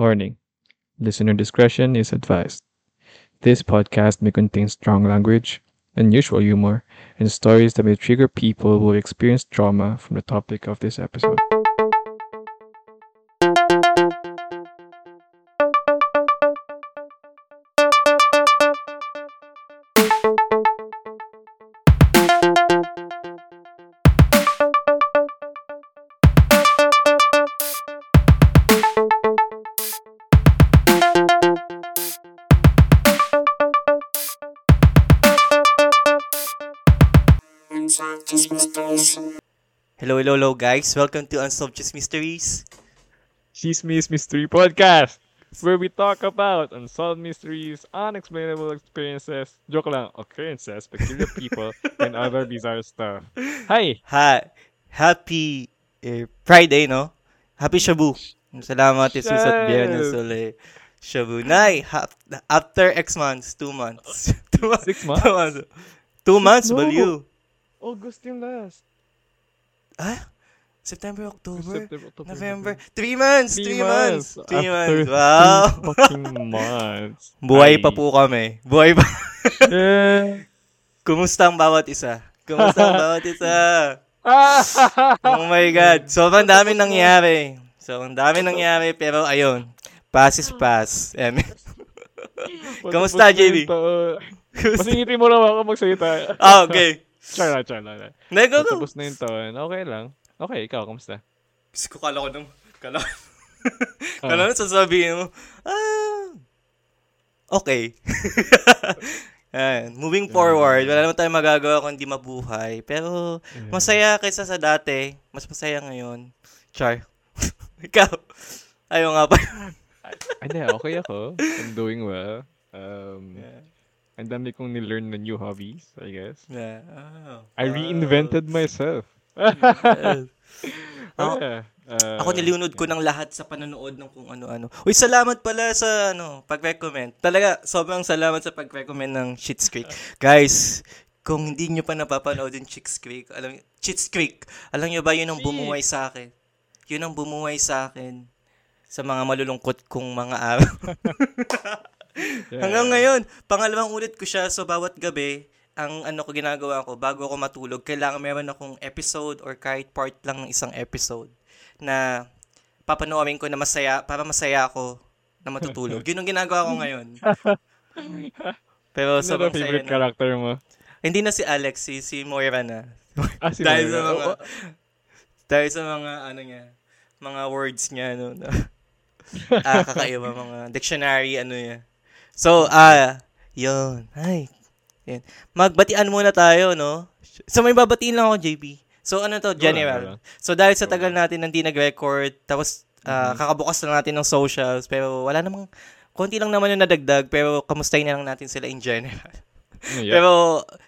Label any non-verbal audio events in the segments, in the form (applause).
Warning Listener discretion is advised. This podcast may contain strong language, unusual humor, and stories that may trigger people who experience trauma from the topic of this episode. Hello, guys. Welcome to Unsolved Just Mysteries. Chismis Mystery Podcast, where we talk about unsolved mysteries, unexplainable experiences, joke lang, occurrences, peculiar people, (laughs) and other bizarre stuff. Hi! Ha Happy eh, Friday, no? Happy Shabu. Salamat, Jesus at Biyernes ulit. Shabu. Nay, ha- after X months, two months. (laughs) two months. Six months? Two months. Two months, No. baliw. August yung last. Ah? September, October, September, October, November. Three months! Three Three, months! months. Three After months. Wow! Three fucking (laughs) months. Buhay pa po kami. Buhay pa. Yeah. (laughs) Kumusta ang bawat isa? Kumusta ang bawat isa? Ah! (laughs) Oh my God. So, ang dami nangyari. So, ang dami nangyari, pero ayun. Pass is pass. Na JB? taon. Masingitin mo lang ako magsalita. ah, okay. Char na, char na. Nego ko. Tapos na yung taon. Okay lang. Okay, ikaw, kamusta? Gusto ko kala ko nung, kala ko, (laughs) kala ko sasabihin mo, ah, okay. (laughs) Ayan, moving forward, wala naman tayong magagawa kung hindi mabuhay. Pero, masaya kaysa sa dati. Mas masaya ngayon. Char. (laughs) Ikaw. Ayaw nga pa. Hindi, okay ako. I'm doing well. Um, Yeah. Ang dami kong nilearn na new hobbies, I guess. Yeah. Oh. I reinvented myself. Yes. (laughs) Oh, yeah. Uh, Ako nilunod ko ng lahat sa panonood ng kung ano-ano. Uy, salamat pala sa ano, pag-recommend. Talaga, sobrang salamat sa pag-recommend ng Cheats Creek. Guys, kung hindi nyo pa napapanood yung Cheats Creek, alam Cheats Creek, alam nyo ba yun ang bumuhay sa akin? Yun ang bumuhay sa akin sa mga malulungkot kong mga araw. (laughs) (laughs) Yeah. Hanggang ngayon, pangalawang ulit ko siya. So, bawat gabi, ang ano ko ginagawa ko, bago ako matulog, kailangan meron akong episode or kahit part lang ng isang episode na papanoorin ko na masaya, para masaya ako na matutulog. (laughs) Yun ang ginagawa ko ngayon. (laughs) Pero Ano saya favorite na. character mo? Hindi na si Alex, si, si Moira na. Ah, si dahil Moira. sa mga, Oo, dahil sa mga, ano niya, mga words niya, no, na, ah, kakaiba, mga dictionary, ano niya. So, ah, yun. Ay, yan. Magbatian muna tayo, no? So, may babatiin lang ako, JB. So, ano to, general. So, dahil sa tagal natin hindi nag-record, tapos, ah, kakabukas lang natin ng socials, pero wala namang, konti lang naman yung nadagdag, pero kamustahin na lang natin sila in general. Yeah. Pero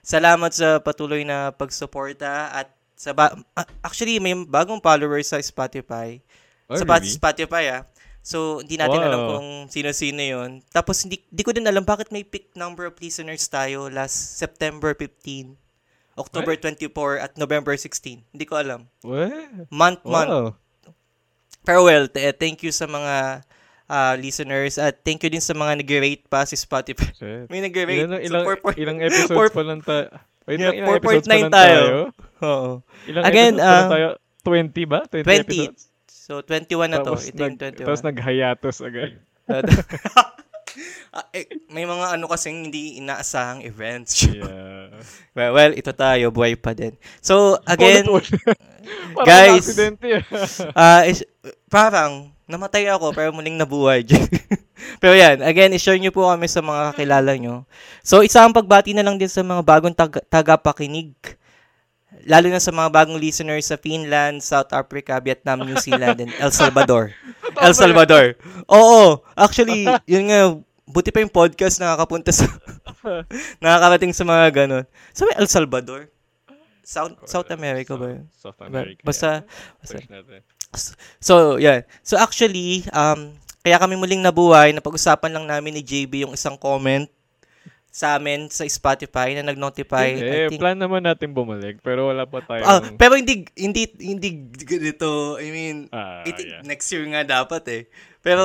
salamat sa patuloy na pagsuporta at sa ba- ah, actually may bagong followers sa Spotify. Oh, sa really? Spotify ah. So hindi natin Wow. alam kung sino-sino 'yon. Tapos hindi di ko din alam bakit may peak number of listeners tayo last September 15, October 24 at November 16. Hindi ko alam. What? Month month. Wow. Pero well, t- thank you sa mga ah, listeners at thank you din sa mga nag-rate pa si Spotify. Shit. May nag-rate. Ilan, So, ilang, four point- ilang episodes four- pa lang tayo? Wait, Yeah, lang, ilang episodes 4.9 pa lang tayo. tayo? Oo. Ilang Again, episodes pa lang ah, tayo? 20 ba? 20, 20. episodes? So, 21 na to. Tapos, Ito yung nag, 21. tapos nag-hiatus agad. (laughs) Ah, eh, may mga ano kasing hindi inaasahang events. (laughs) Yeah. well, well, ito tayo, buhay pa din. So, again, (laughs) guys. ah is, parang, namatay ako pero muling nabuhay. pero yan, again, i-share nyo po kami sa mga kakilala nyo. So, isa ang pagbati na lang din sa mga bagong tag- tagapakinig. Lalo na sa mga bagong listeners sa Finland, South Africa, Vietnam, New Zealand, and El Salvador. (laughs) El Salvador. Oo, actually, yun nga, buti pa yung podcast nakakapunta sa, (laughs) nakakarating sa mga ganon. Sa may El Salvador? South, South America ba yun? South America. Basta, natin. So, yeah. So, actually, um, kaya kami muling nabuhay, napag-usapan lang namin ni JB yung isang comment sa amin sa Spotify na nag-notify. Eh, I think, plan naman natin bumalik, pero wala pa tayo. Ah, pero hindi, hindi, hindi ganito. I mean, ah, I think yeah. next year nga dapat eh. Pero,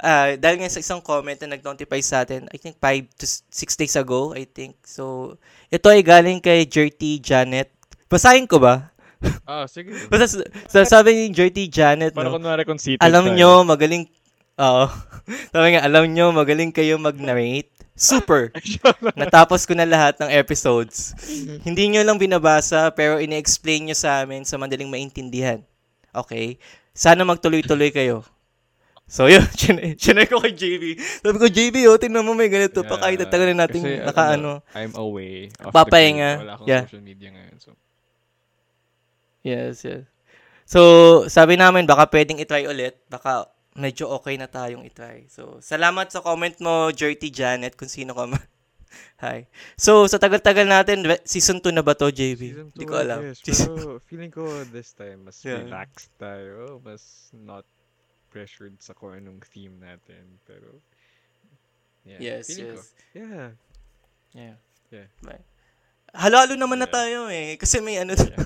ah, dahil nga sa isang comment na nag-notify sa atin, I think 5 to 6 days ago, I think. So, ito ay galing kay Jerty Janet. Basahin ko ba? (laughs) Ah, sige. Basta s- sa sabi ni Jerty Janet, Para no, kunwari kung seated alam tayo. nyo, magaling, oo. (laughs) sabi nga, alam nyo, magaling kayo mag-narrate. Super. (laughs) Natapos ko na lahat ng episodes. Hindi nyo lang binabasa, pero ini-explain nyo sa amin sa madaling maintindihan. Okay? Sana magtuloy-tuloy kayo. So, yun. (laughs) Chin- Chinay ko kay JB. Sabi ko, JB, oh, tingnan mo may ganito pa. Kahit tatagal na natin Kasi, naka, ano, ano. I'm away. Papahinga. grid. Wala akong Yeah. social media ngayon. So, Yes, yes. So, sabi namin, baka pwedeng itry ulit. Baka medyo okay na tayong itry. So, salamat sa comment mo, Jerty Janet, kung sino ka man. (laughs) Hi. So, sa tagal-tagal natin, season 2 na ba to, JB? Hindi 2, ko alam. Yes, Season- pero feeling ko this time mas Yeah. relaxed tayo. Mas not pressured sa kung anong theme natin. Pero, yeah. Yes, feeling yes. Ko, yeah. Yeah. Yeah. Right. Halo-halo naman na Yeah. tayo eh. Kasi may ano. Yeah.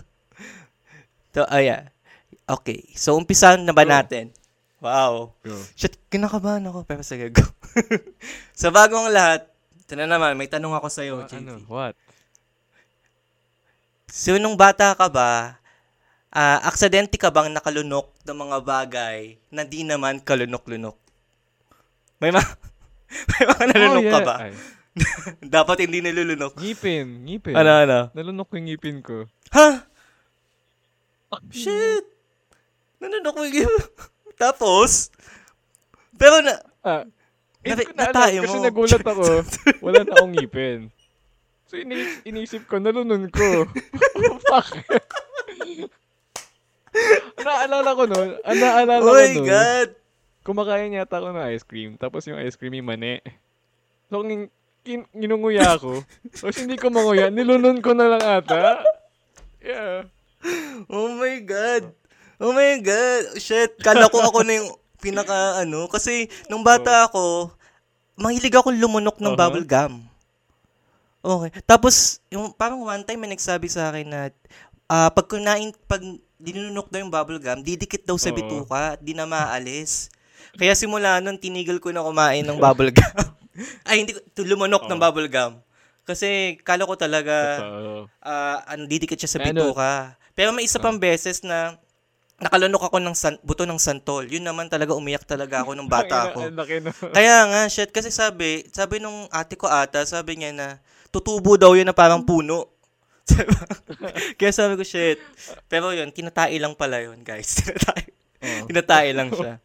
(laughs) to, oh, yeah. Okay. So, umpisahan na ba Go. natin? Wow. Go. Shit, kinakabahan ako. Pero sige, go. (laughs) sa bagong lahat, ito na naman, may tanong ako sa'yo, Ah, JP. ano? What? So, nung bata ka ba, ah aksidente ka bang nakalunok ng mga bagay na di naman kalunok-lunok? May, ma (laughs) may mga nalunok Oh, ka yeah. ba? Ay, (laughs) Dapat hindi nalulunok. ngipin. Ngipin. Ano, ano? Nalunok ko yung ngipin ko. Ha? Shit! Nalunok mo yung Tapos, pero na, Ah, hindi ko na alam kasi mo. nagulat ako. (laughs) Wala na akong ngipin. So, ini inisip ko, nalunon ko. (laughs) Fuck. (laughs) Naalala ko nun, ah, naalala oh ko my nun, God! kumakain yata ako ng ice cream, tapos yung ice cream yung mani. So, kin, kin, ginunguya ako. Tapos hindi ko manguya, nilunon ko na lang ata. Yeah. Oh my God! Oh my God! Shit! Kala ko ako na yung pinaka ano. Kasi nung bata ako, mahilig akong lumunok ng Uh-huh. bubble gum. Okay. Tapos, yung parang one time may nagsabi sa akin na ah pag kunain, pag dinunok daw yung bubble gum, didikit daw sa Oo. bituka at di na maalis. Kaya simula nun, tinigil ko na kumain ng bubble gum. (laughs) Ay, hindi ko, lumunok ng Oo. bubble gum. Kasi kala ko talaga, ah ano, didikit siya sa Ano? bituka. Pero may isa pang beses na nakalunok ako ng san, buto ng santol. Yun naman talaga, umiyak talaga ako nung bata ako. Kaya nga, shit, kasi sabi, sabi nung ate ko ata, sabi niya na, tutubo daw yun na parang puno. (laughs) Diba? Kaya sabi ko, shit. Pero yun, kinatai lang pala yun, guys. (laughs) Kinatai, Oo. kinatai lang siya.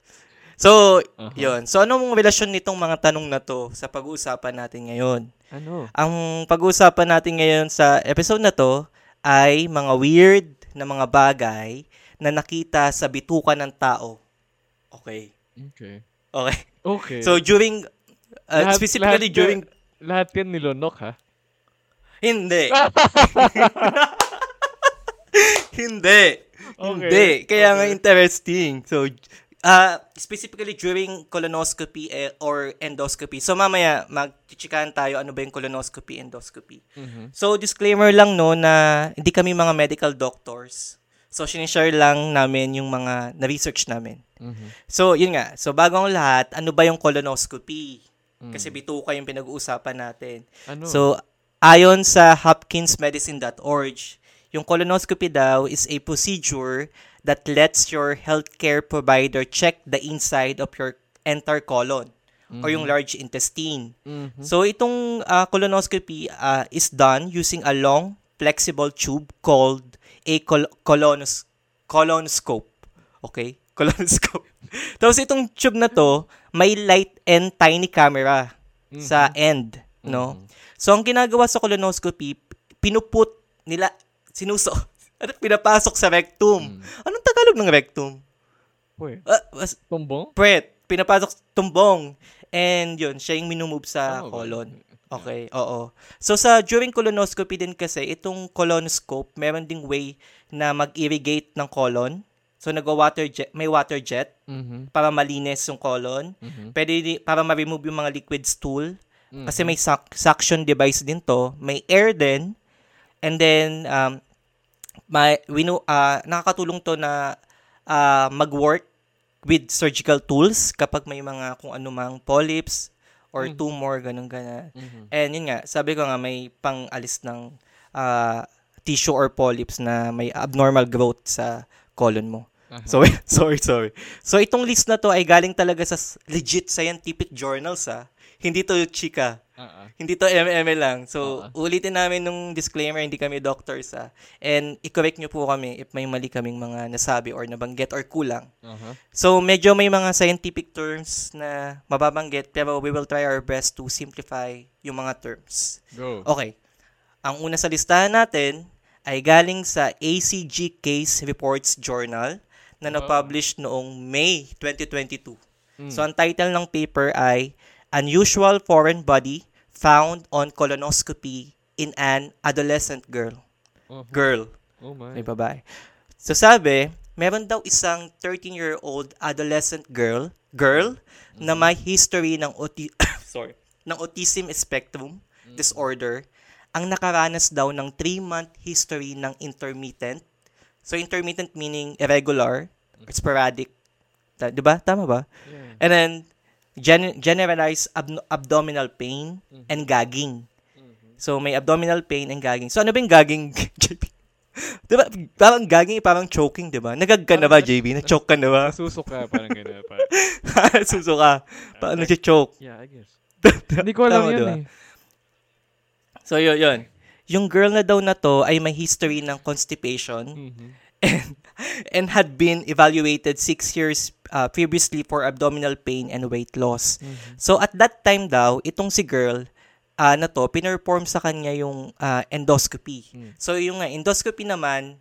So, Aha. yun. So, anong relasyon nitong mga tanong na to sa pag-uusapan natin ngayon? Ano? Ang pag-uusapan natin ngayon sa episode na to ay mga weird na mga bagay na nakita sa bituka ng tao. Okay. Okay. Okay. Okay. So, during, uh, Lahat- specifically lahat during, Lahat yan nilunok, ha? hindi. (laughs) hindi. Okay. Hindi. Kaya nga Okay. interesting. So, uh, specifically during colonoscopy eh, or endoscopy. So, mamaya, magchichikahan tayo ano ba yung colonoscopy, endoscopy. Mhm. So, disclaimer lang no na hindi kami mga medical doctors. So, sinishare lang namin yung mga na-research namin. Mhm. So, yun nga. So, bago ang lahat, ano ba yung colonoscopy? Mm. Kasi bituka yung pinag-uusapan natin. Ano? So, ayon sa hopkinsmedicine.org, yung colonoscopy daw is a procedure that lets your healthcare provider check the inside of your entire colon or yung large intestine. Mhm. So, itong ah, colonoscopy ah, is done using a long, flexible tube called a col- colonos- colonoscope. Okay? (laughs) Colonoscope. Tapos itong tube na to, may light and tiny camera sa end, no? Mhm. So, ang ginagawa sa colonoscopy, pinuput nila, sinuso, at (laughs) pinapasok sa rectum. Mm. Anong Tagalog ng rectum? Uy, Ah, was- tumbong? Pret, pinapasok tumbong. And yun, siya yung minumove sa ba? colon. Okay, oo. So sa during colonoscopy din kasi, itong colonoscope, meron ding way na mag-irrigate ng colon. So nagwa-water jet, may water jet Mhm. para malinis yung colon. Mhm. Pwede di- para ma-remove yung mga liquid stool. Mhm. Kasi may suc- suction device din to. May air din. And then, um, may, winu, ah, nakakatulong to na ah, mag-work with surgical tools kapag may mga kung anumang polyps or Mm. tumor, ganun gana. Mhm. And yun nga, sabi ko nga may pang-alis ng ah, tissue or polyps na may abnormal growth sa colon mo. Aha. So, (laughs) sorry, sorry. So, itong list na to ay galing talaga sa legit scientific journals, ha? Hindi to chika. Ah, ah. Hindi to MM lang. So, Oo. ulitin namin nung disclaimer, hindi kami doctors, ha? And i-correct nyo po kami if may mali kaming mga nasabi or nabanggit or kulang. Aha. So, medyo may mga scientific terms na mababanggit, pero we will try our best to simplify yung mga terms. Go. Okay. Ang una sa listahan natin ay galing sa ACG Case Reports Journal na Oh. na-publish noong May 2022. Mm. So, ang title ng paper ay Unusual Foreign Body Found on Colonoscopy in an Adolescent Girl. Oh, Girl. oh my. May babae. So, sabi, meron daw isang 13-year-old adolescent girl, girl, na may history ng auti- (coughs) sorry, ng autism spectrum disorder ang nakaranas daw ng 3-month history ng intermittent. So, intermittent meaning irregular, sporadic. Ta- di ba? Tama ba? Yeah. And then, gen- generalized abno- abdominal pain and gagging. So, may abdominal pain and gagging. So, ano ba yung gagging, JB? (laughs) di ba? Parang gagging, parang choking, di ba? Nagag ka na ba, JB? Na-choke ka na ba? (laughs) Nasusok ka, parang gano'n. Parang, (laughs) Susuka. Paano siya choke? yeah, I guess. Hindi ko alam Tama, yan diba? eh. So, yun, yun. Yung girl na daw na to ay may history ng constipation Mhm. and, and had been evaluated six years uh, previously for abdominal pain and weight loss. Mhm. So at that time daw, itong si girl ah, na to, pinerform sa kanya yung ah, endoscopy. Mm. So yung nga, endoscopy naman,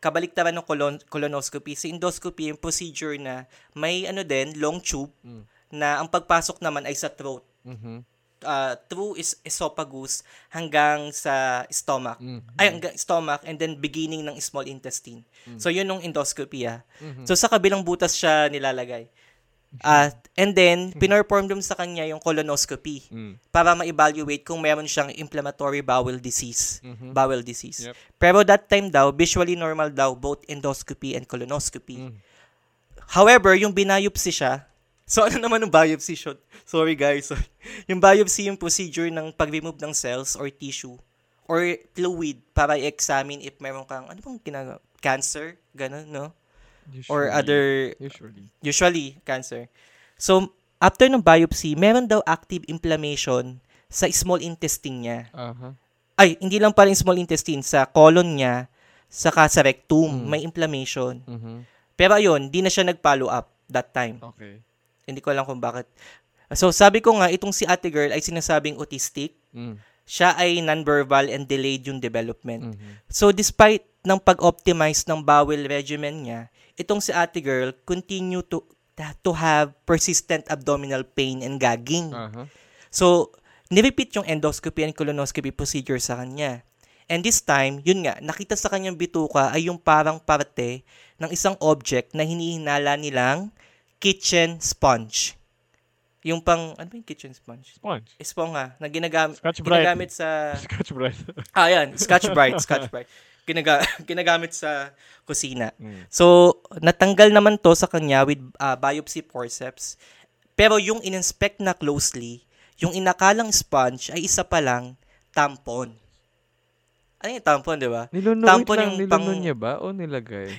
kabaliktaran ng colon- colonoscopy. Sa endoscopy, yung procedure na may ano din, long tube, Mm. na ang pagpasok naman ay sa throat. Mhm. Uh, through is esophagus hanggang sa stomach. Mm. Ay, hanggang stomach and then beginning ng small intestine. Mm. So, yun yung endoscopy, ah. Mhm. So, sa kabilang butas siya nilalagay. At and then, pinorform dun sa kanya yung colonoscopy Mm. para ma-evaluate kung meron siyang inflammatory bowel disease. Mhm. Bowel disease. Yep. Pero that time daw, visually normal daw both endoscopy and colonoscopy. Mm. However, yung biopsy siya, so ano naman yung biopsy shot? Sorry guys. Yung biopsy yung procedure ng pag-remove ng cells or tissue or fluid para i-examine if meron kang, ano bang ginagawa? Cancer? Ganun, no? Or Usually. other, Usually. usually, cancer. So, after ng biopsy, meron daw active inflammation sa small intestine niya. Aha. Ay, hindi lang pala yung small intestine, sa colon niya, saka sa rectum, Mm. may inflammation. Mhm. Pero ayun, di na siya nag-follow up that time. Okay. Hindi ko alam kung bakit. So, sabi ko nga, itong si ate girl ay sinasabing autistic. Mm. Siya ay nonverbal and delayed yung development. Mhm. So, despite ng pag-optimize ng bowel regimen niya, itong si ate girl continue to to have persistent abdominal pain and gagging. Aha. So, nirepeat yung endoscopy and colonoscopy procedure sa kanya. And this time, yun nga, nakita sa kanyang bituka ay yung parang parte ng isang object na hinihinala nilang kitchen sponge. Yung pang, ano ba yung kitchen sponge? Sponge. Esponja na ginagamit, Scotch ginagamit sa, Scotch Brite. ah yan, Scotch (laughs) Brite, Scotch Brite. Ginaga, (laughs) ginagamit sa kusina. Mm. So, natanggal naman to sa kanya with uh, biopsy forceps. Pero yung in-inspect na closely, yung inakalang sponge ay isa pa lang tampon. Ano yung tampon, di ba? Niluno, Tampon lang, yung pang- niya ba o nilagay?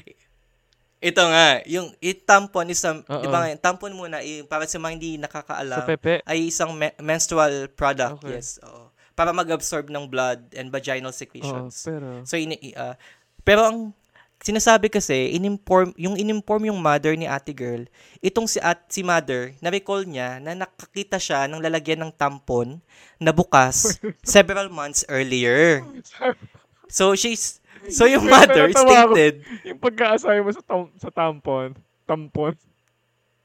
Ito nga, yung it tampon is Oo. di ba nga, tampon muna, eh, para sa mga hindi nakakaalam, Sa pepe? ay isang me- menstrual product, Okay. yes. Oo. Para mag-absorb ng blood and vaginal Oo, secretions. pero... So, ini, ah, pero ang sinasabi kasi, inimform, yung inimform yung mother ni ate girl, itong si, at, si mother, na-recall niya na nakakita siya ng lalagyan ng tampon na bukas (laughs) several months earlier. So, she's, so yung mother Natatawa ako. stated, yung pagkaasabi mo sa, tam- sa tampon, tampon,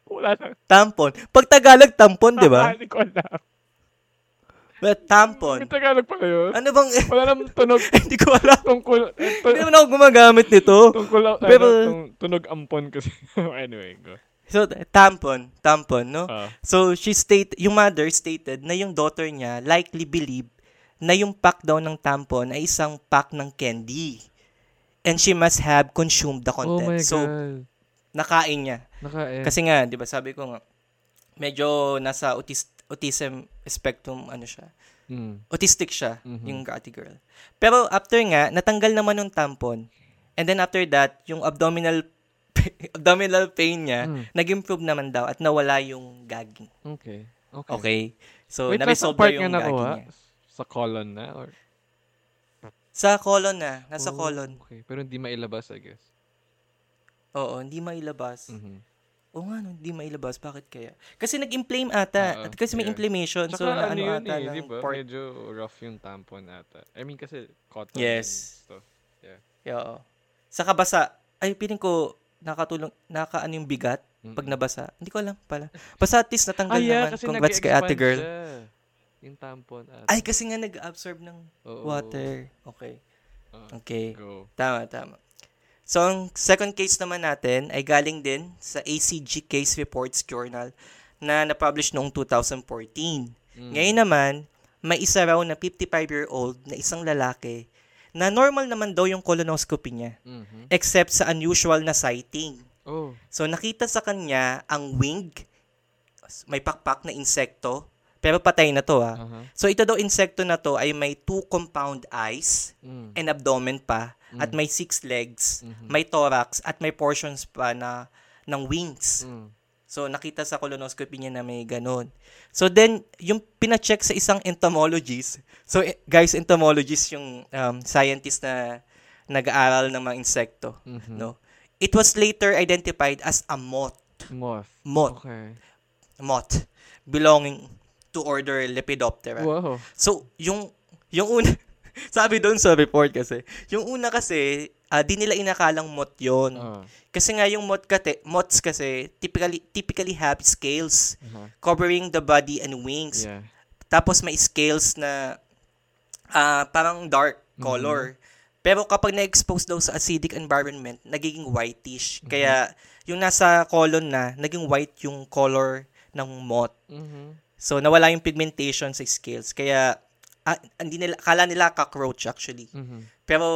wala na. tampon. Pag Tagalog, tampon, di ba? Hindi ko alam. But tampon. May Tagalog pala yun. Ano bang, Wala namang tunog (laughs) hindi ko alam. tungkol, tu- Hindi naman ako gumagamit nito. tungkol, ano, Pero- tung- tunog ampon kasi. (laughs) anyway, go. So, tampon, tampon, no? Ah. So, she state, yung mother stated na yung daughter niya likely believe na yung pack daw ng tampon ay isang pack ng candy. And she must have consumed the oh my content. so, God. nakain niya. Nakain. Kasi nga, 'di ba, sabi ko nga medyo nasa autis- autism spectrum ano siya. Mm. Autistic siya, Mhm. yung Ate Girl. Pero after nga, natanggal naman yung tampon. And then after that, yung abdominal (laughs) abdominal pain niya, Mm. nag-improve naman daw at nawala yung gagging. Okay. Okay. Okay? So, Wait, na-resolve part na nga yung gagging niya. Sa colon na? Or? Sa colon na. Nasa Oh, colon. Okay. Pero hindi mailabas, I guess. Oo, hindi mailabas. Mhm. Oo nga, no, hindi mailabas. Bakit kaya? Kasi nag-inflame ata. Oo, At kasi may yeah. inflammation. Tsaka so, ano ano yun ata eh, ng di ba? port. Medyo rough yung tampon ata. I mean kasi cotton Yes. and stuff. Yeah, oo. Sa kabasa, ay, piling ko, nakatulong, nakaano yung bigat pag Mm-mm. nabasa. Hindi ko alam pala. Basta at least natanggal Ah, yeah, naman. Congrats kay ate girl. siya. Yung tampon ata. Ay, kasi nga nag-absorb ng Oo. water. Okay. Ah, Okay. Go. Tama, tama. So, ang second case naman natin ay galing din sa ACG Case Reports Journal na na-publish noong 2014. Mm. Ngayon naman, may isa raw na 55-year-old na isang lalaki na normal naman daw yung colonoscopy niya Mhm. except sa unusual na sighting. Oh. So, nakita sa kanya ang wing, may pakpak na insekto, pero patay na to ah. Aha. So, ito daw insekto na to ay may two compound eyes Mm. and abdomen pa at Mm. may six legs, Mhm. may thorax at may portions pa na ng wings. Mm. So, nakita sa colonoscopy niya na may ganun. So, then, yung pina-check sa isang entomologist. So, eh, guys, entomologist yung um, scientist na nag-aaral ng mga insekto. Mhm. No? It was later identified as a moth. Moth. Moth. Okay. Moth. Belonging to order Lepidoptera. Wow. So, yung, yung una, (laughs) sabi doon sa report kasi, yung una kasi, ah, di nila inakalang moth yon Ah. Kasi nga yung moth kate, moths kasi, typically, typically have scales Aha. covering the body and wings. Yeah. Tapos may scales na ah, parang dark color. Pero kapag na-expose daw sa acidic environment, nagiging whitish. Kaya yung nasa colon na, naging white yung color ng moth. Mhm. So, nawala yung pigmentation sa scales. Kaya, ah, hindi nila, kala nila cockroach actually. Mhm. Pero,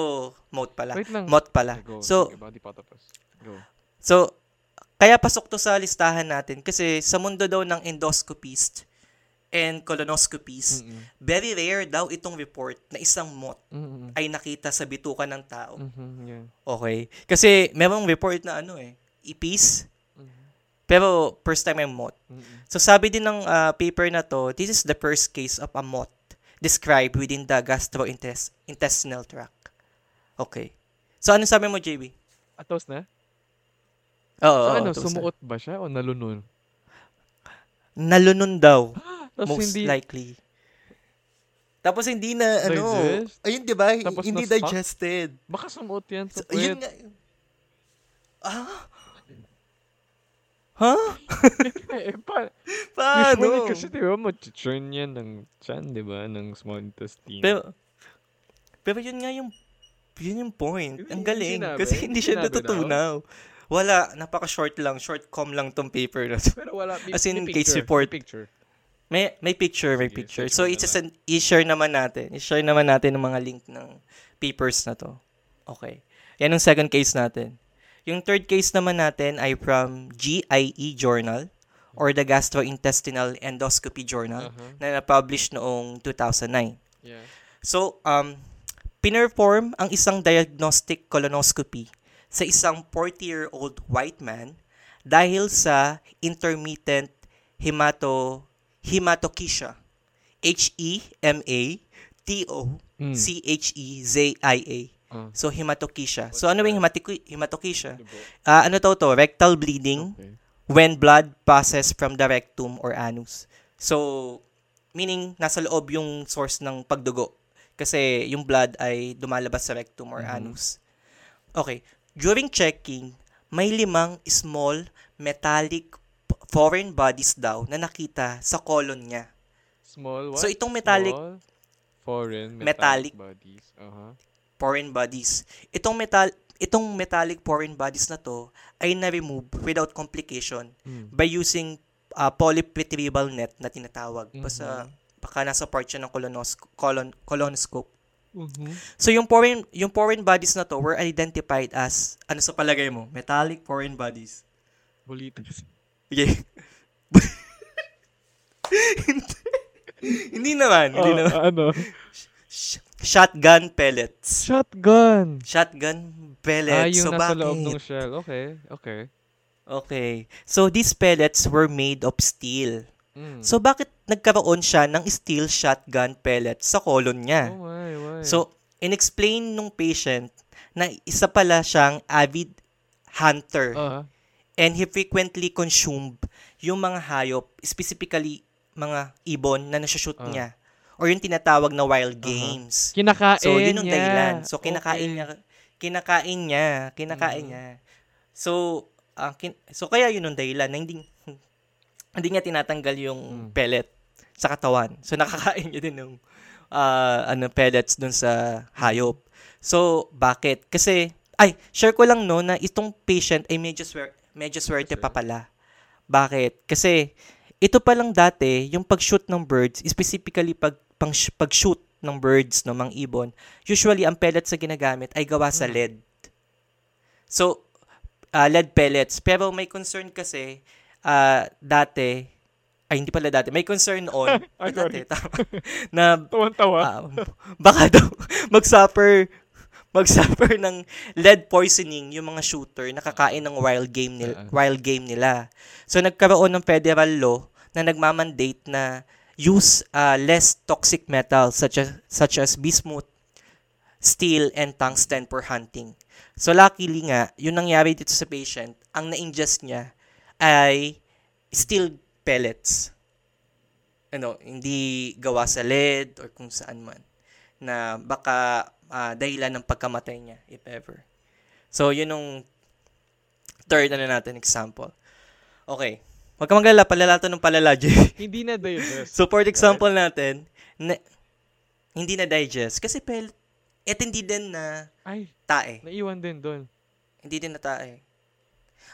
moth pala. Wait lang. Moth pala. Go. So, Sige, body patapos. Go. so, kaya pasok to sa listahan natin kasi sa mundo daw ng endoscopist and colonoscopies, Mm-mm. very rare daw itong report na isang moth Mm-mm. ay nakita sa bituka ng tao. Mhm. Yeah. Okay. Kasi merong report na ano eh, ipis. Pero first time yung moth. Mm-mm. So sabi din ng ah, paper na to, this is the first case of a moth described within the gastrointestinal tract. Okay. So ano sabi mo, JB? Atos na? Oo. So, oo, ano, sumuot ba siya o nalunod? Nalunon daw. (gasps) Most hindi, likely. Tapos hindi na, ano, Digest? ayun, di ba? Tapos Hindi digested. baka sumuot yan sa So, ayun puwet. nga. Ah? Ha? (laughs) Eh, pa, Paano? Usually kasi di ba, mag-churn yan ng chan, di ba? Ng small intestine. Pero, pero yun nga yung, yun yung point. Ang galing. sinabi? Kasi hindi siya natutunaw. Wala, napaka-short lang. Short com lang tong paper na to. Pero wala, may, As in may case picture, report. may picture. May, may picture, may Sige, picture. So, it's just an, i-share naman natin. I-share naman natin ng mga link ng papers na to. Okay. Yan ang second case natin. Yung third case naman natin ay from GIE Journal or the Gastrointestinal Endoscopy Journal Uh-huh. na na-publish noong 2009. Yeah. So, um, pinerform ang isang diagnostic colonoscopy sa isang 40-year-old white man dahil sa intermittent hemato hematochezia. H-E-M-A-T-O-C-H-E-Z-I-A. Ah. So, hematochezia. So, ano yung hematochi- hematochezia? Dugo. Ah, ano to to? Rectal bleeding Okay. when blood passes from the rectum or anus. So, meaning nasa loob yung source ng pagdugo. Kasi yung blood ay dumalabas sa rectum or Mhm. anus. Okay. During checking, may limang small metallic foreign bodies daw na nakita sa colon niya. Small what? So, itong metallic Small, foreign, Metallic. metallic, bodies. Uh-huh. Foreign bodies. Itong metal itong metallic foreign bodies na to ay na-remove without complication Mm. by using uh, polyp retrieval net na tinatawag. Basta Mhm. baka nasa part siya ng colonos- colon, colonoscope. Mhm. So yung foreign yung foreign bodies na to were identified as ano sa palagay mo? Metallic foreign bodies. Bulitas. (laughs) Okay. hindi naman, hindi Oh, naman. ano? Sh- shotgun pellets. Shotgun. Shotgun pellets. Ah, yung so, nasa bakit? loob ng shell. Okay, okay. Okay. So, these pellets were made of steel. Mm. So, bakit nagkaroon siya ng steel shotgun pellets sa colon niya? oh, why, why? So, inexplain nung patient na isa pala siyang avid hunter Ah, and he frequently consumed yung mga hayop, specifically mga ibon na nasushoot Ah. niya or yung tinatawag na wild games. kinakain So, yun yung niya. dahilan. So, kinakain Okay. niya. Kinakain niya. Kinakain Mhm. niya. So, ah, kin- so kaya yun yung dahilan na hindi, (laughs) hindi niya tinatanggal yung Mm. pellet sa katawan. So, nakakain niya din ng ah, ano, pellets dun sa hayop. So, bakit? Kasi, ay, share ko lang no na itong patient ay medyo, swer, medyo swerte pa pala. Bakit? Kasi, ito pa lang dati, yung pag-shoot ng birds, specifically pag, pang, pag-shoot ng birds, no, mga ibon, usually ang pellets na ginagamit ay gawa sa Mm. lead. So, ah, lead pellets. Pero may concern kasi, ah, dati, ay hindi pala dati, may concern (laughs) noon, Ay, dati, tama, (laughs) na Tawan-tawa. ah, baka daw (laughs) mag-suffer mag-suffer ng lead poisoning yung mga shooter na kakain ng wild game nila, Ah. wild game nila. So nagkaroon ng federal law na nagmamandate na use uh, less toxic metals such as such as bismuth, steel and tungsten for hunting. So luckily nga, yun nangyari dito sa patient, ang na-ingest niya ay steel pellets. Ano, hindi gawa sa lead or kung saan man na baka ah, dahilan ng pagkamatay niya if ever. So yun yung third ano natin example. Okay. Huwag ka magalala, palala to ng palala, Jay. (laughs) Hindi na digest. So, for example natin, na, hindi na digest. Kasi pel, et hindi din na Ay, tae. naiwan din doon. Hindi din na tae.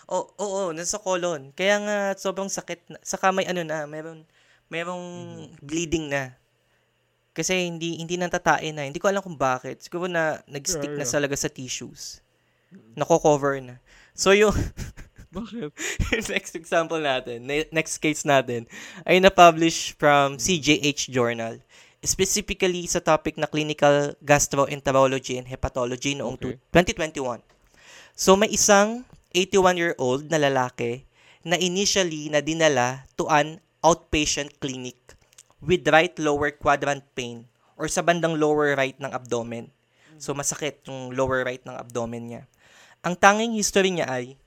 Oo, oo, nasa colon. Kaya nga, sobrang sakit na. Saka may ano na, meron, merong bleeding na. Kasi hindi hindi natatae na. Hindi ko alam kung bakit. Siguro na nag-stick na Yeah, yeah. talaga sa tissues. Nako-cover na. So, yung, (laughs) Bakit? (laughs) yung next example natin, ne- next case natin, ay na-publish from CJH Journal. Specifically sa topic na clinical gastroenterology and hepatology noong Okay. tu- 2021. So may isang 81-year-old na lalaki na initially na dinala to an outpatient clinic with right lower quadrant pain or sa bandang lower right ng abdomen. So masakit yung lower right ng abdomen niya. Ang tanging history niya ay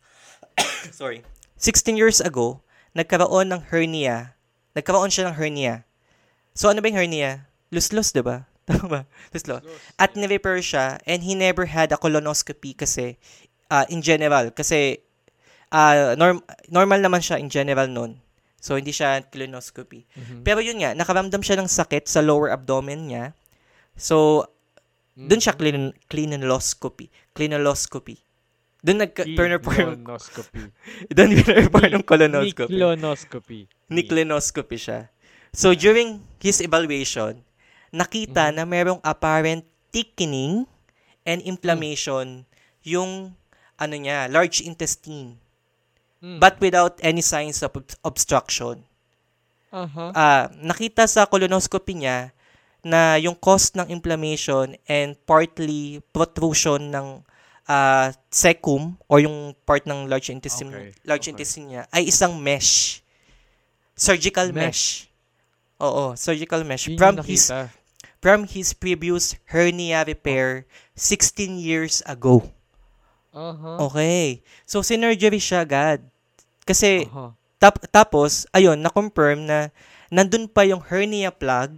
sorry, 16 years ago, nagkaroon ng hernia. Nagkaroon siya ng hernia. So ano ba yung hernia? Luslos, di ba? (laughs) Tama ba? Luslos. At ni-repair siya and he never had a colonoscopy kasi uh, in general. Kasi uh, norm- normal naman siya in general nun. So hindi siya colonoscopy. Mhm. Pero yun nga, nakaramdam siya ng sakit sa lower abdomen niya. So, doon siya clean, cleanoloscopy. Cleanoloscopy. Doon yung, Colonoscopy. doon po yung colonoscopy. (laughs) Colonoscopy. Niclinoscopy siya. So, during his evaluation, nakita na merong apparent thickening and inflammation yung ano niya, large intestine, Mm. but without any signs of ob- obstruction. Aha. Ah, nakita sa colonoscopy niya na yung cause ng inflammation and partly protrusion ng ah, cecum or yung part ng large intestine Okay, large okay. intestine niya ay isang mesh. Surgical mesh. Mesh. Oo, surgical mesh Yun from his from his previous hernia repair 16 years ago. Aha. Okay. So synergery siya agad. Kasi Aha. Tap- tapos, ayun, na-confirm na nandun pa yung hernia plug,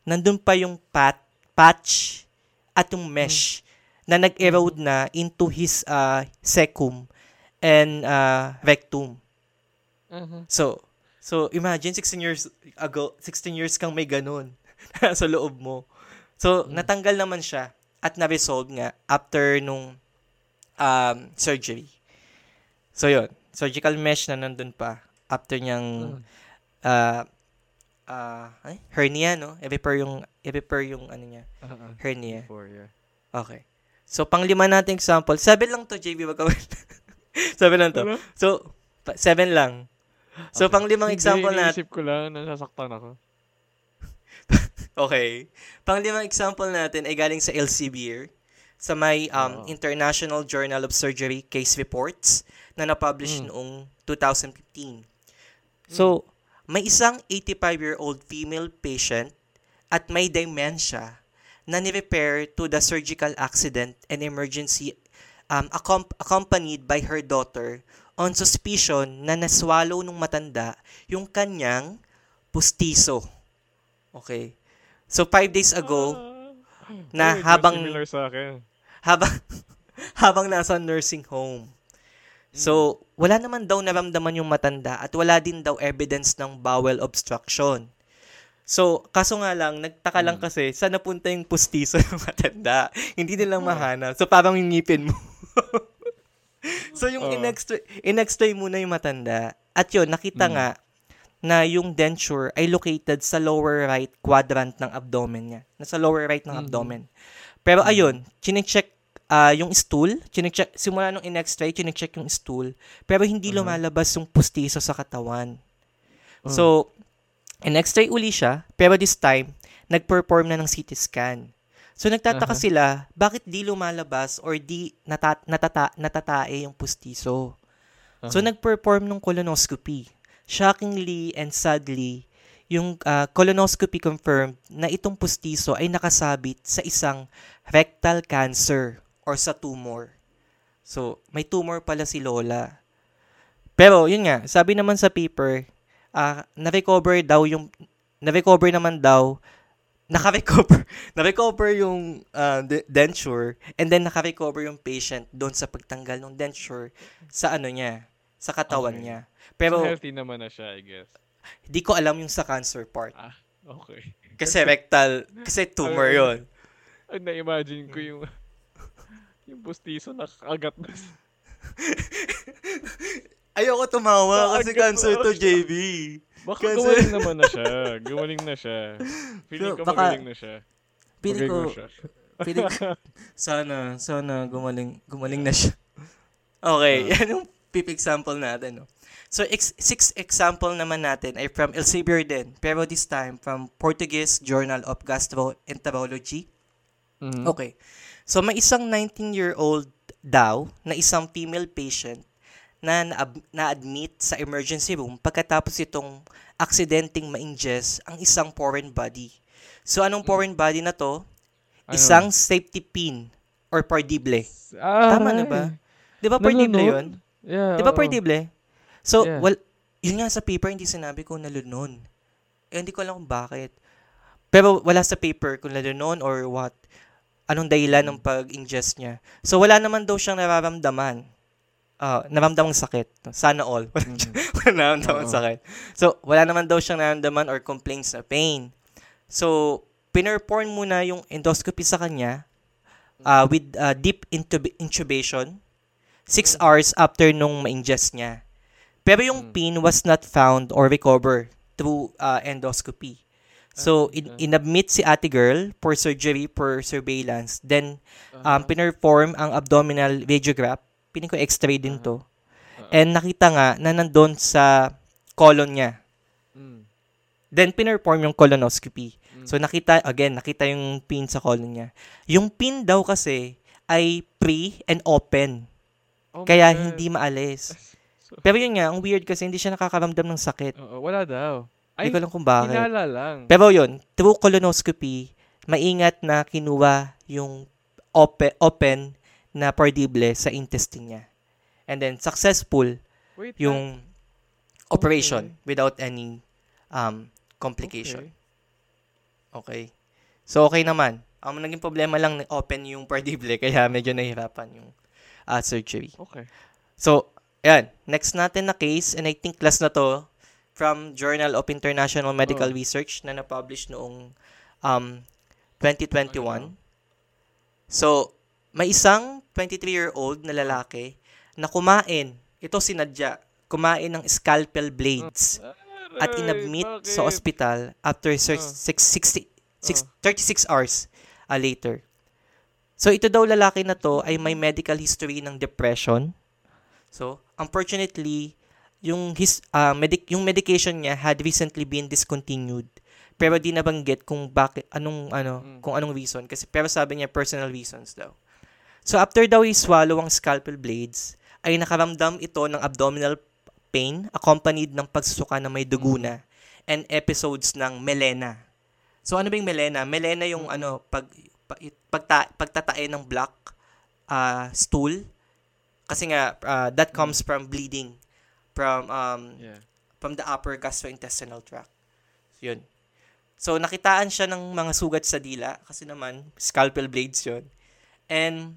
nandun pa yung pat, patch, at yung mesh na nag-erode na into his uh, cecum and uh, rectum. Aha. So, so imagine 16 years ago, 16 years kang may ganun (laughs) sa loob mo. So, natanggal naman siya at na-resolve nga after nung um, surgery. So, yun. Surgical mesh na nandun pa after niyang Mm. uh, uh, ay, hernia, no? I-repair yung, i-repair yung ano niya, Aha. hernia. Before, yeah. Okay. So, panglima nating example. Sabi lang to, JB, wag ka Sabi (laughs) lang to. Ano? So, seven lang. So, Okay. panglimang Hindi, example natin. iniisip ko lang, nasasaktan ako. (laughs) Okay. Panglimang example natin ay galing sa Elsevier sa may um, Oo. International Journal of Surgery Case Reports na na-publish Mm. noong 2015. So, may isang 85-year-old female patient at may dementia na ni-repair to the surgical accident and emergency um, accom- accompanied by her daughter on suspicion na naswallow nung matanda yung kanyang pustiso. Okay. So, five days ago, na Ay, medyo habang Similar sa akin. habang (laughs) habang nasa nursing home. So, wala naman daw naramdaman yung matanda at wala din daw evidence ng bowel obstruction. So, kaso nga lang, nagtaka lang kasi saan napunta yung pustiso ng (laughs) matanda. Hindi nila mahanap. So, parang yung ngipin mo. (laughs) so, yung Oo. in-x-ray, in-x-ray muna yung matanda. At yun, nakita Mm. nga na yung denture ay located sa lower right quadrant ng abdomen niya. Nasa lower right ng Mhm. abdomen. Pero ayun, chinecheck ah, yung stool, chinecheck, simula nung in-x-ray, chinecheck yung stool, pero hindi Uh-huh. lumalabas yung pustiso sa katawan. Oh. So, in-x-ray uli siya, pero this time, nag-perform na ng CT scan. So, nagtataka Aha. sila, bakit di lumalabas or di nata- natata- natatae yung pustiso? So, Aha. nag-perform ng colonoscopy. Shockingly and sadly, yung ah, colonoscopy confirmed na itong pustiso ay nakasabit sa isang rectal cancer or sa tumor. So, may tumor pala si Lola. Pero, yun nga, sabi naman sa paper, ah na-recover daw yung, na-recover naman daw, (laughs) naka-recover, (laughs) na-recover yung de- denture, and then naka-recover yung patient doon sa pagtanggal ng denture sa ano niya, sa katawan Okay. niya. Pero, Pero, healthy naman na siya, I guess. di ko alam yung sa cancer part. Ah, okay. (laughs) Kasi rectal, kasi tumor yon. Ay, na-imagine ko yung yung pustiso nakagat na Ayoko tumawa kasi Bakit cancer to? JB. Baka Kasi- gumaling (laughs) naman na siya. Gumaling na siya. Feeling So, ko baka- magaling na siya. Pili Magaling ko, siya. pili ko, (laughs) (laughs) sana, sana gumaling, gumaling na siya. Okay, Ah. yan yung fifth example natin. No? So, ex- sixth example naman natin ay from Elsevier din, pero this time from Portuguese Journal of Gastroenterology. Mhm. Okay. So, may isang 19-year-old daw na isang female patient na na-admit sa emergency room pagkatapos itong aksidenteng ma-ingest ang isang foreign body. So, anong foreign body na to? Ano? Isang safety pin or pardible. Ah, Tama na ba? Di ba pardible yun? Yeah. Di ba pardible? So, Yeah. well, yun nga sa paper, hindi sinabi kung nalunon. Eh, hindi ko alam kung bakit. Pero wala sa paper kung nalunon or what. Anong dahilan ng pag-ingest niya. So, wala naman daw siyang nararamdaman. Ah, nararamdamang sakit. Sana all. (laughs) Wala Mhm. wala nararamdamang Oo. sakit. So, wala naman daw siyang nararamdaman or complaints na pain. So, pinerform muna yung endoscopy sa kanya ah, with ah, deep intub- intubation six hours after nung ma-ingest niya. Pero yung Mm. pin was not found or recovered through ah, endoscopy. So, in- inadmit si ate girl for surgery for surveillance. Then, um, Aha. pinerform ang abdominal radiograph. Piling ko x-ray din Aha. to. Oo. And nakita nga na nandun sa colon niya. Mm. Then, pinerform yung colonoscopy. Mm. So, nakita, again, nakita yung pin sa colon niya. Yung pin daw kasi ay pre and open. Oh Kaya God. hindi maalis. (laughs) So- Pero yun nga, ang weird kasi hindi siya nakakaramdam ng sakit. Oo, wala daw. Hindi Ay, ko alam kung bakit. hinala lang. Pero yun, through colonoscopy, maingat na kinuha yung open, open na pardible sa intestine niya. And then, successful Wait, yung operation without any um, complication. Okay. So, okay naman. Ang naging problema lang, open yung pardible, (laughs) kaya medyo nahihirapan yung ah, surgery. Okay. So, ayan. Next natin na case, and I think last na to, from Journal of International Medical Oh. Research na na-publish noong um, 2021. Ano? So, may isang 23-year-old na lalaki na kumain, ito sinadya, kumain ng scalpel blades at inadmit sa ospital after sir- Ah. six, 60, six, Ah. 36 hours ah, later. So, ito daw lalaki na to ay may medical history ng depression. So, unfortunately, yung his ah, medic yung medication niya had recently been discontinued. Pero di nabanggit kung bakit anong ano, Mm. kung anong reason kasi pero sabi niya personal reasons daw. So after daw i-swallow ang scalpel blades, ay nakaramdam ito ng abdominal pain accompanied ng pagsusuka na may dugo na and episodes ng melena. So ano ba yung melena? Melena yung ano pag, pag pagta, pagtatae ng black ah, stool kasi nga ah, that comes from bleeding from um Yeah. from the upper gastrointestinal tract. Yun. So, nakitaan siya ng mga sugat sa dila kasi naman, scalpel blades yun. And,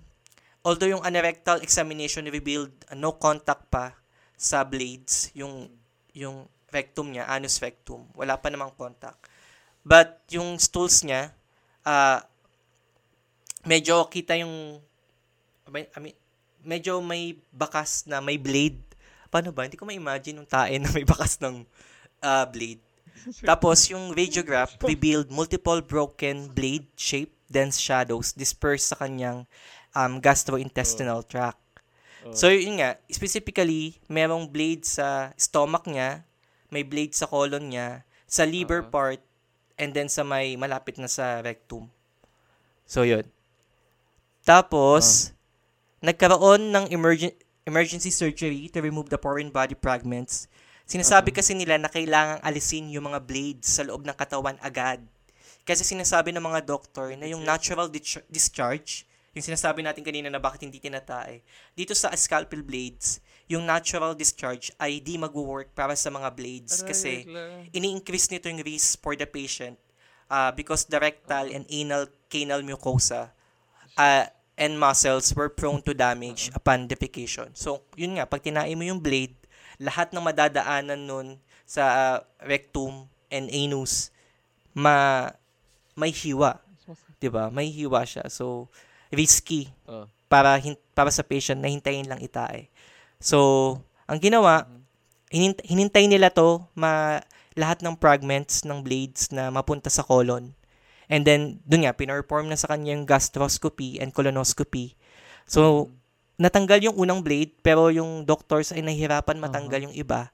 although yung anorectal examination revealed uh, no contact pa sa blades, yung, yung rectum niya, anus rectum, wala pa namang contact. But, yung stools niya, ah medyo kita yung, I mean, medyo may bakas na may blade. Paano ba? Hindi ko ma-imagine yung tae na may bakas ng ah, blade. (laughs) Tapos, yung radiograph revealed multiple broken blade-shaped dense shadows dispersed sa kanyang um, gastrointestinal tract. Oh. So, yun nga, specifically, merong blade sa stomach niya, may blade sa colon niya, sa liver Ah. part, and then sa may malapit na sa rectum. So, yun. Tapos, nagkaroon ng emergen- emergency surgery to remove the foreign body fragments. Sinasabi Uh-huh. kasi nila na kailangang alisin yung mga blades sa loob ng katawan agad. Kasi sinasabi ng mga doktor na yung natural dis- discharge, yung sinasabi natin kanina na bakit hindi tinatae, dito sa scalpel blades, yung natural discharge ay di mag-work para sa mga blades kasi ini-increase nito yung risk for the patient uh, because the rectal and anal canal mucosa uh, and muscles were prone to damage upon defecation. So, yun nga, pag tinae mo yung blade, lahat ng madadaanan nun sa uh, rectum and anus, ma may hiwa. 'Di ba? May hiwa siya. So, risky Oh. para hin- para sa patient na hintayin lang itae. So, ang ginawa, hinint- hinintay nila to ma lahat ng fragments ng blades na mapunta sa colon. And then, dun nga, pinorform na sa kanya yung gastroscopy and colonoscopy. So, natanggal yung unang blade, pero yung doctors ay nahihirapan matanggal yung iba.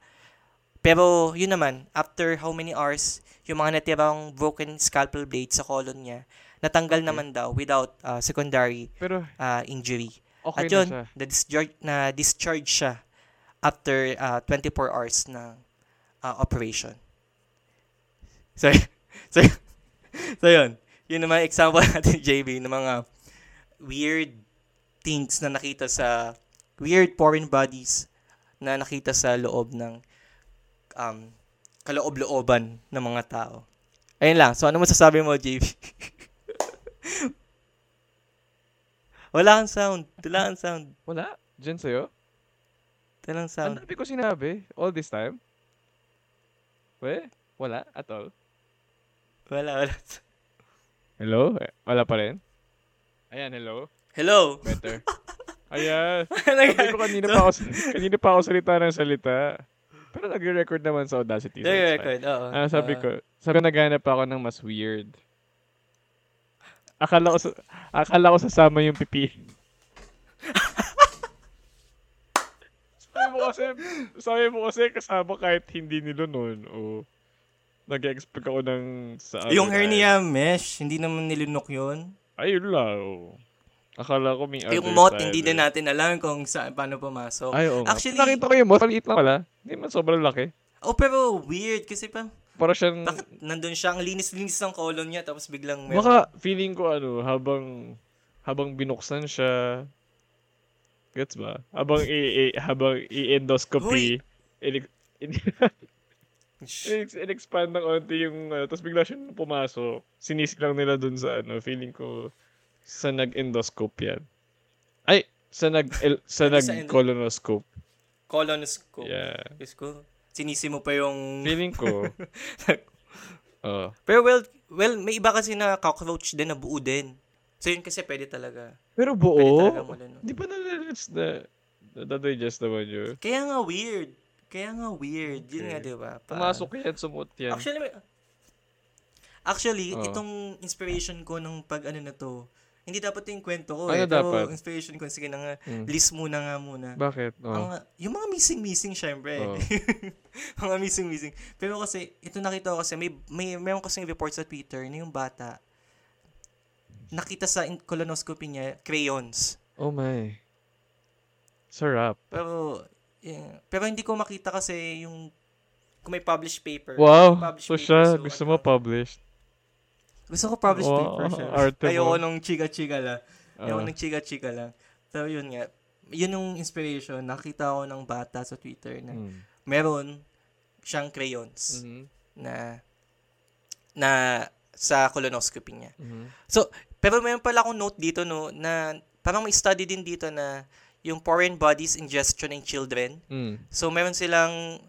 Pero, yun naman, after how many hours, yung mga natirang broken scalpel blade sa colon niya, natanggal Okay. naman daw without uh, secondary Pero uh, injury. okay At na yun, siya. na discharge, na discharge siya after uh, 24 hours ng uh, operation. So, (laughs) so, so yun. Yun naman example (laughs) natin, JB, ng mga weird things na nakita sa weird foreign bodies na nakita sa loob ng um, kaloob-looban ng mga tao. Ayun lang. So, ano masasabi mo, JB? (laughs) Wala kang sound. Wala kang sound. Wala? Diyan sa'yo? Walang Ang sound. dami ko sinabi all this time. We? Wala at all. Wala, wala. Hello? Wala pa rin? Ayan, hello. Hello? Better. Ayan. (laughs) Sabi ko kanina pa ako, kanina pa ako salita ng salita. Pero nagre-record naman sa Audacity. so it's fine. record, oo. Ah, sabi Ah, ko, sabi ko naghanap ako ng mas weird. Akala ko, sa- akala ko sasama yung pipi. sabi mo kasi, sabi mo kasi kasama kahit hindi nilo nun. O, nag-expect ako ng sa yung hernia mesh, hindi naman nilinok yun. Ayun lang. o. Akala ko may yung other mot, side hindi eh. na natin alam kung saan, paano pumasok. Ay, oo. Actually- Nakita ko yung mot, maliit lang pala. Hindi man sobrang laki. Oh, pero weird kasi pa, Para siyang, bakit nandun siya, ang linis-linis ng colon niya, tapos biglang meron. baka feeling ko ano, habang, habang binuksan siya, gets ba? Habang i, i- habang i-endoscopy, in, (laughs) in, in, expand ng onti yung, ano, tapos bigla siya pumasok. Sinisik lang nila dun sa ano, feeling ko, sa nag-endoscope yan. Ay, sa nag, el, sa Ano nag-colonoscope. Colonoscope. Yeah. Diyos ko. Sinisi mo pa yung... Feeling ko, (laughs) oh, Pero well, well, may iba kasi na cockroach din na buo din. So yun kasi pwede talaga. pero Pwede buo, talaga mo no? di ba na-digest na, na-digest naman yun? Kaya nga weird. Kaya nga weird. Yun Okay. nga, di ba? Pa- Pumasok yan, sumot yan. Actually, may- actually Oo. itong inspiration ko ng pag ano na to, Hindi dapat yung kwento ko Ano eh. Pero dapat? inspiration ko, sige na nga, Mm. list muna nga muna. Bakit? Oh. Ang, yung mga missing-missing, syempre. Oo. (laughs) mga missing-missing. Pero kasi, ito nakita ko kasi, may, may meron kasing report sa Twitter na yung bata, nakita sa colonoscopy niya, crayons. Oh my. Sarap. Pero, yeah, pero hindi ko makita kasi yung, kung may published paper. Wow. Published So paper, siya, so gusto ano, mo published. Gusto ko published Wow, paper siya. (laughs) arte mo. Ayoko nung chika-chika lang. Ayoko Ah. nung chika-chika lang. So, yun nga. Yun yung inspiration. Nakita ko ng bata sa Twitter na Mm. meron siyang crayons Mhm. na na sa colonoscopy niya. Mhm. So, pero mayroon pala akong note dito no na parang may study din dito na yung foreign bodies ingestion in children. Mm. So, meron silang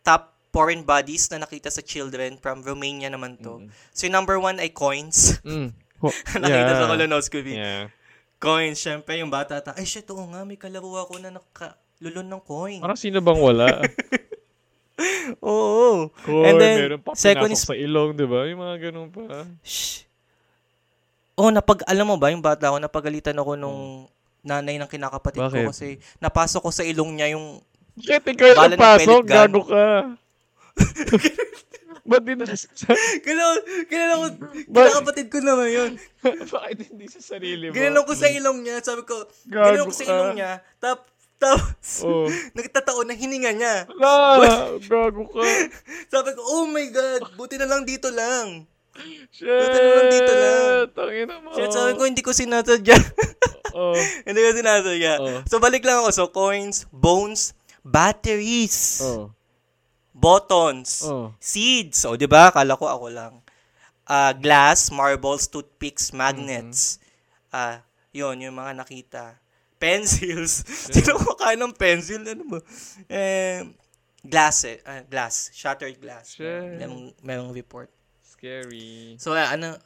top foreign bodies na nakita sa children from Romania naman to. Mm. So, yung number one ay coins. Mm. (laughs) Nakita yeah. sa colonoscopy. Yeah. Coins, syempre, yung bata ta, ay shit, oo nga, may kalaro ako na nakalulon ng coin. Parang sino bang wala? (laughs) Oo. Coin, And then, meron pa second is- sa ilong, di ba? Yung mga ganun pa. Shh. Oh, napag alam mo ba yung bata ko napagalitan ako nung nanay ng kinakapatid Bakit? ko kasi napasok ko sa ilong niya yung Bakit ikaw Bala ng nagpasok? pellet gun. Gago ka. (laughs) Ba't di na Gano'n, gano'n (laughs) ako, Ba- kinakapatid ko naman yun. Bakit hindi sa sarili mo? Gano'n ko sa ilong niya, sabi ko, gano'n ko sa ilong niya, tap, tapos, Oh. (laughs) nagtataon ng hininga niya. Wala! Gago ka. Sabi ko, oh my God, buti na lang dito lang. Shit! Buti naman dito lang. Tangina mo. Shit, sabi ko, hindi ko sinasadya. Oh. hindi ko sinasadya. Oh. So, balik lang ako. So, coins, bones, batteries, Oh. Buttons, Oh. seeds. O, di ba? Kala ko ako lang. Ah, glass, marbles, toothpicks, magnets. Mm-hmm. Ah, yun, yung mga nakita. (laughs) Pencils. Sino kumakain ng pencil? Ano ba? Eh, glass eh. Ah, glass. Shattered glass. Shit. Merong, merong report. Scary. So, ah, ano,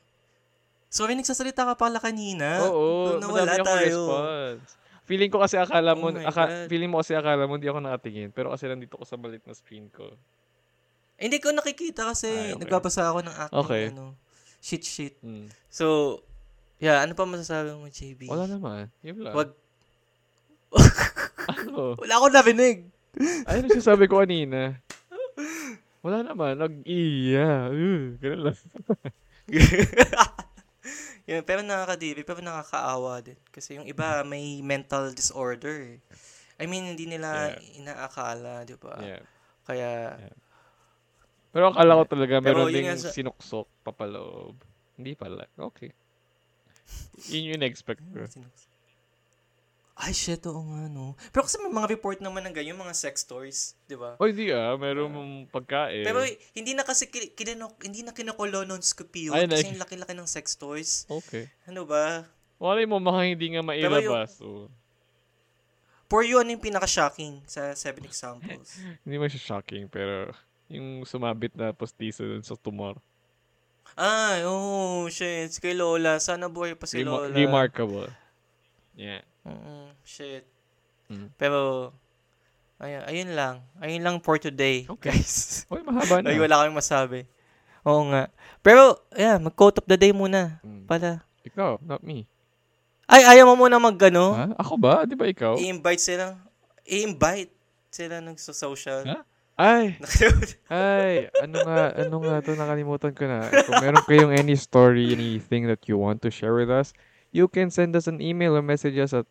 Sorry, nagsasalita ka pala kanina. Oo, Doon nawala tayo. response. Feeling ko kasi akala mo, Oh aka, God. feeling mo kasi akala mo hindi ako nakatingin. Pero kasi nandito ko sa balit na screen ko. Eh, Hindi ko nakikita kasi Ay, okay. nagbabasa ako ng acting, Okay. ano, shit shit. Hmm. So, yeah, ano pa masasabi mo, JB? Wala naman. Yun lang. Wag, Ano? (laughs) wala akong narinig. Ayun ang sinasabi ko kanina. Wala naman. Nag-iya. Uh, ganun lang. (laughs) Yun, pero nakakadibi, pero nakakaawa din. Kasi yung iba may mental disorder. eh. I mean, hindi nila inaakala, di ba? Yeah. Kaya, Pero akala ko talaga meron ding sa- sinuksok papaloob. Hindi pala. Okay. Yun yung expect ko. Ay shit, oo nga, no. Pero kasi may mga report naman ng ganyan, mga sex toys, di ba? Oh, hindi ah. Meron mong pagkain. Pero hindi na kasi ki- kinino, hindi na kinokolonoscopy yun Ay, kasi like- yung laki-laki ng sex toys. Okay. Ano ba? Wala mo, baka hindi nga mailabas. oh. For you, ano yung pinaka-shocking sa seven examples? (laughs) Hindi mo siya shocking, pero yung sumabit na postizo dun sa tumor. Ay, oh, shit. Kay Lola. Sana buhay pa si Lola. remarkable. Yeah. Mm, shit. Mm. Pero, ayun, ayun lang. Ayun lang for today, Okay. guys. Uy, mahaba (laughs) na. Ay, wala kaming masabi. Oo nga. Pero, yeah, mag-quote of the day muna. Mm. Pala. Ikaw, not me. Ay, ayaw mo muna mag-ano? Ha? Ako ba? Di ba ikaw? I-invite sila. I-invite sila ng sa social. Ha? Ay, ay, ano nga, ano nga to, nakalimutan ko na. Kung meron kayong any story, anything that you want to share with us, you can send us an email or message us at,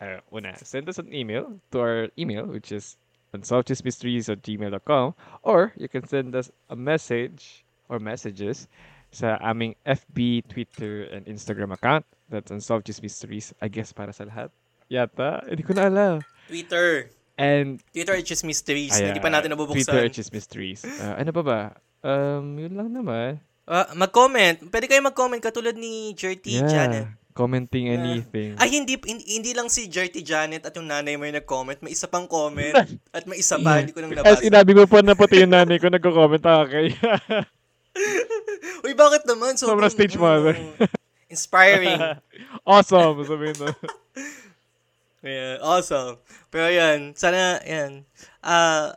uh, una, send us an email to our email, which is unsolvedmysteries at gmail.com, or you can send us a message or messages sa aming FB, Twitter, and Instagram account. That's Unsolved Just Mysteries, I guess para sa lahat. Yata, hindi ko na alam. Twitter. And Twitter is just mysteries. Ayan, Hindi pa natin Twitter nabubuksan. is mysteries. Ah, ano pa ba? Um, yun lang naman. Ah, mag-comment. Pwede kayo mag-comment katulad ni Jerty Yeah. Janet. Commenting Yeah. anything. Ay, hindi, hindi, hindi lang si Jerty Janet at yung nanay mo yung nag-comment. May isa pang comment. (laughs) at may isa pa, hindi ko nang As nabasa. inabi mo pa na pati yung nanay ko nagko-comment ako kay. (laughs) Uy, bakit naman? So, Sobrang stage mother. (laughs) inspiring. awesome, sabihin mo. Yeah, awesome. Pero yan, sana, yan. Ah,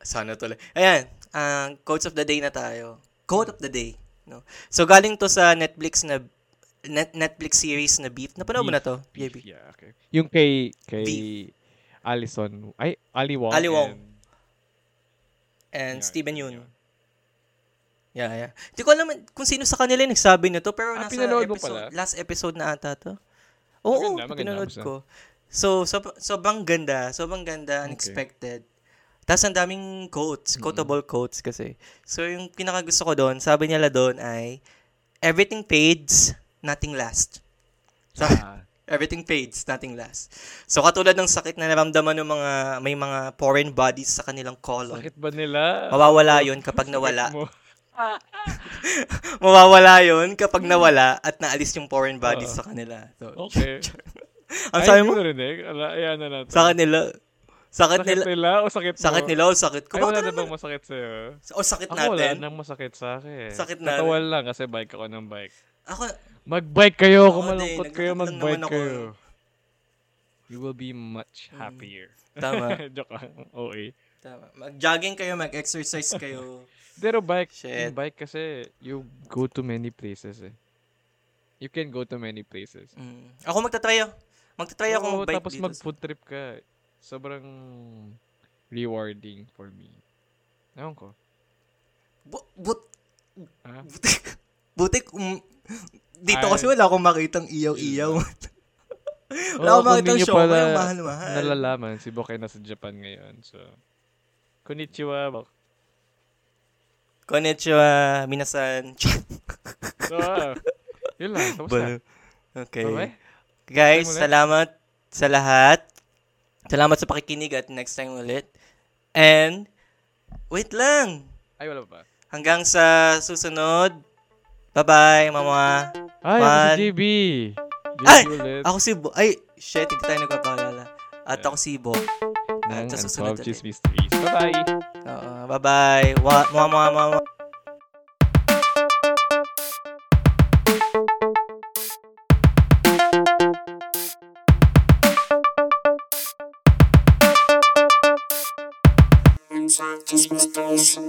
sana tuloy. Ayan, ah, quotes of the day na tayo. Quote of the day. No? So, galing to sa Netflix na net Netflix series na Beef. Napanood mo na to? Beef, JB? Yeah, okay. Yung kay, kay Beef. Allison, ay, Ali Wong. Ali Wong. and- And yeah, Steven yeah. Yeun. Yeah, yeah. Hindi ko alam kung sino sa kanila yung nagsabi nito, pero Ah, nasa episode, pala? last episode na ata to. Oo, Maganda, maganda, pinanood ko. So, so, sobrang ganda, sobrang ganda, unexpected. Tapos ang daming quotes, quotable quotes kasi. So, yung pinaka gusto ko doon, sabi nila doon ay, everything fades, nothing lasts. So, Ah, (laughs) everything fades, nothing lasts. So, katulad ng sakit na naramdaman ng mga, may mga foreign bodies sa kanilang colon. sakit ba nila? Mawawala yun kapag (laughs) nawala. (laughs) Mawawala yun kapag nawala at naalis yung foreign bodies Oo. sa kanila. So, Okay. ang sabi mo? narinig. Ala, ayan na natin. Sa kanila. Sakit Sakit nila. nila o sakit mo? Sakit nila o sakit ko. Ay, wala na bang masakit sa'yo? O sakit Ako wala natin. nang masakit sa akin. Sakit natin. Katawan lang kasi bike ako ng bike. Ako, Mag-bike kayo kung malungkot kayo, mag-bike kayo. You will be much happier. Tama. (laughs) Joke lang. Okay. tama. Mag-jogging kayo, mag-exercise kayo. Pero bike, Shit. bike kasi, you go to many places eh. You can go to many places. Mm. Ako magtatry ako. Magtatry ako mag-bike tapos dito. mag-food trip ka. Sobrang rewarding for me. Ewan ko. Bu- but, Ah? butik, (laughs) butik, um, dito Ay. kasi wala akong makitang iyaw-iyaw. (laughs) wala akong makitang show, yung mahal-mahal. Nalalaman, si Bok ay nasa Japan ngayon. So, konnichiwa, Bok. Konnichiwa, minasan. (laughs) So, yun lang. Tapos na. okay. Bye-bye. Guys, salamat sa lahat. Salamat sa pakikinig at next time ulit. And, wait lang. Ay, wala pa? Hanggang sa susunod. Bye-bye, mama. Ay, ako si. JB. JB Ay! ulit. Ako si Bo. Ay, shit, hindi tayo nagpapakilala. At ako si Bo. At sa susunod. Cheese Mysteries. Bye-bye. Oo, bye-bye. Wa, mga, mga, Unsolved Mysteries.